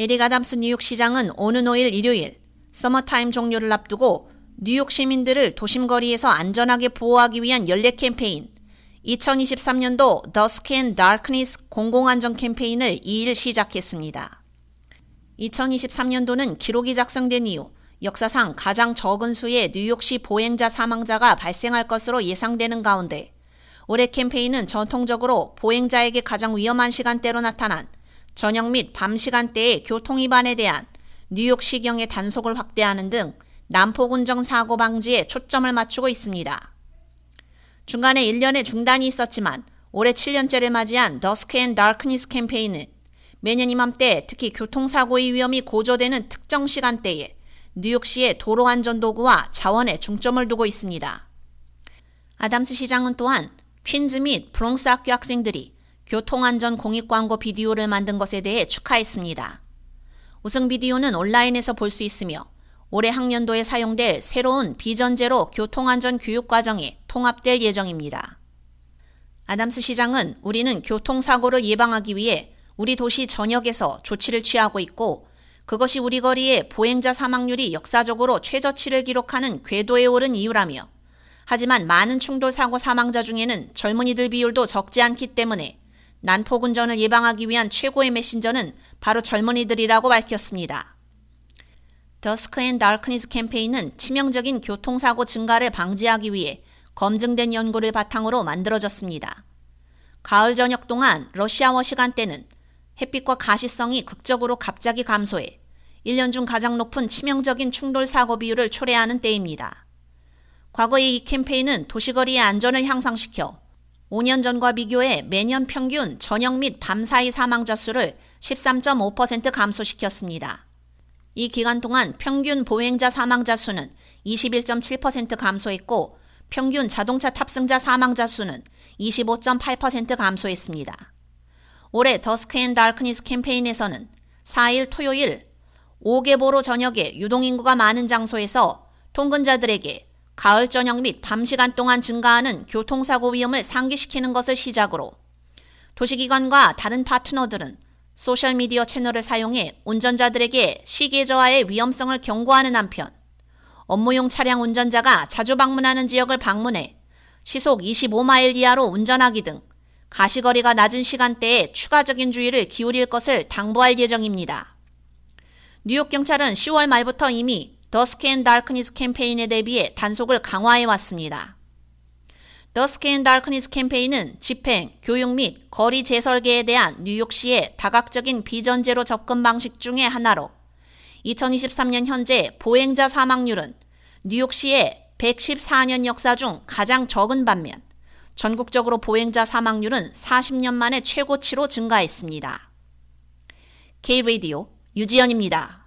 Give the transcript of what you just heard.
에릭 아담스 뉴욕 시장은 오는 5일 일요일 서머타임 종료를 앞두고 뉴욕 시민들을 도심거리에서 안전하게 보호하기 위한 연례 캠페인 2023년도 Dusk and Darkness 공공안전 캠페인을 2일 시작했습니다. 2023년도는 기록이 작성된 이후 역사상 가장 적은 수의 뉴욕시 보행자 사망자가 발생할 것으로 예상되는 가운데 올해 캠페인은 전통적으로 보행자에게 가장 위험한 시간대로 나타난 저녁 및 밤 시간대의 교통 위반에 대한 뉴욕 시경의 단속을 확대하는 등 난폭운전 사고 방지에 초점을 맞추고 있습니다. 중간에 1년의 중단이 있었지만 올해 7년째를 맞이한 Dusk and Darkness 캠페인은 매년 이맘때 특히 교통사고의 위험이 고조되는 특정 시간대에 뉴욕시의 도로안전도구와 자원에 중점을 두고 있습니다. 아담스 시장은 또한 퀸즈 및 브롱스 학교 학생들이 교통안전 공익 광고 비디오를 만든 것에 대해 축하했습니다. 우승 비디오는 온라인에서 볼 수 있으며 올해 학년도에 사용될 새로운 비전제로 교통안전 교육 과정에 통합될 예정입니다. 아담스 시장은 우리는 교통사고를 예방하기 위해 우리 도시 전역에서 조치를 취하고 있고 그것이 우리 거리의 보행자 사망률이 역사적으로 최저치를 기록하는 궤도에 오른 이유라며 하지만 많은 충돌 사고 사망자 중에는 젊은이들 비율도 적지 않기 때문에 난폭 운전을 예방하기 위한 최고의 메신저는 바로 젊은이들이라고 밝혔습니다. Dusk and Darkness 캠페인은 치명적인 교통사고 증가를 방지하기 위해 검증된 연구를 바탕으로 만들어졌습니다. 가을 저녁 동안 러시아워 시간대는 햇빛과 가시성이 극적으로 갑자기 감소해 1년 중 가장 높은 치명적인 충돌 사고 비율을 초래하는 때입니다. 과거의 이 캠페인은 도시거리의 안전을 향상시켜 5년 전과 비교해 매년 평균 저녁 및 밤 사이 사망자 수를 13.5% 감소시켰습니다. 이 기간 동안 평균 보행자 사망자 수는 21.7% 감소했고 평균 자동차 탑승자 사망자 수는 25.8% 감소했습니다. 올해 Dusk and Darkness 캠페인에서는 4일 토요일 5개보로 저녁에 유동인구가 많은 장소에서 통근자들에게 가을 저녁 및 밤 시간 동안 증가하는 교통사고 위험을 상기시키는 것을 시작으로 도시기관과 다른 파트너들은 소셜미디어 채널을 사용해 운전자들에게 시계 저하의 위험성을 경고하는 한편 업무용 차량 운전자가 자주 방문하는 지역을 방문해 시속 25마일 이하로 운전하기 등 가시거리가 낮은 시간대에 추가적인 주의를 기울일 것을 당부할 예정입니다. 뉴욕 경찰은 10월 말부터 이미 Dusk and Darkness 캠페인에 대비해 단속을 강화해 왔습니다. Dusk and Darkness 캠페인은 집행, 교육 및 거리 재설계에 대한 뉴욕시의 다각적인 Vision Zero 접근 방식 중의 하나로 2023년 현재 보행자 사망률은 뉴욕시의 114년 역사 중 가장 적은 반면 전국적으로 보행자 사망률은 40년 만에 최고치로 증가했습니다. K-Radio 유지연입니다.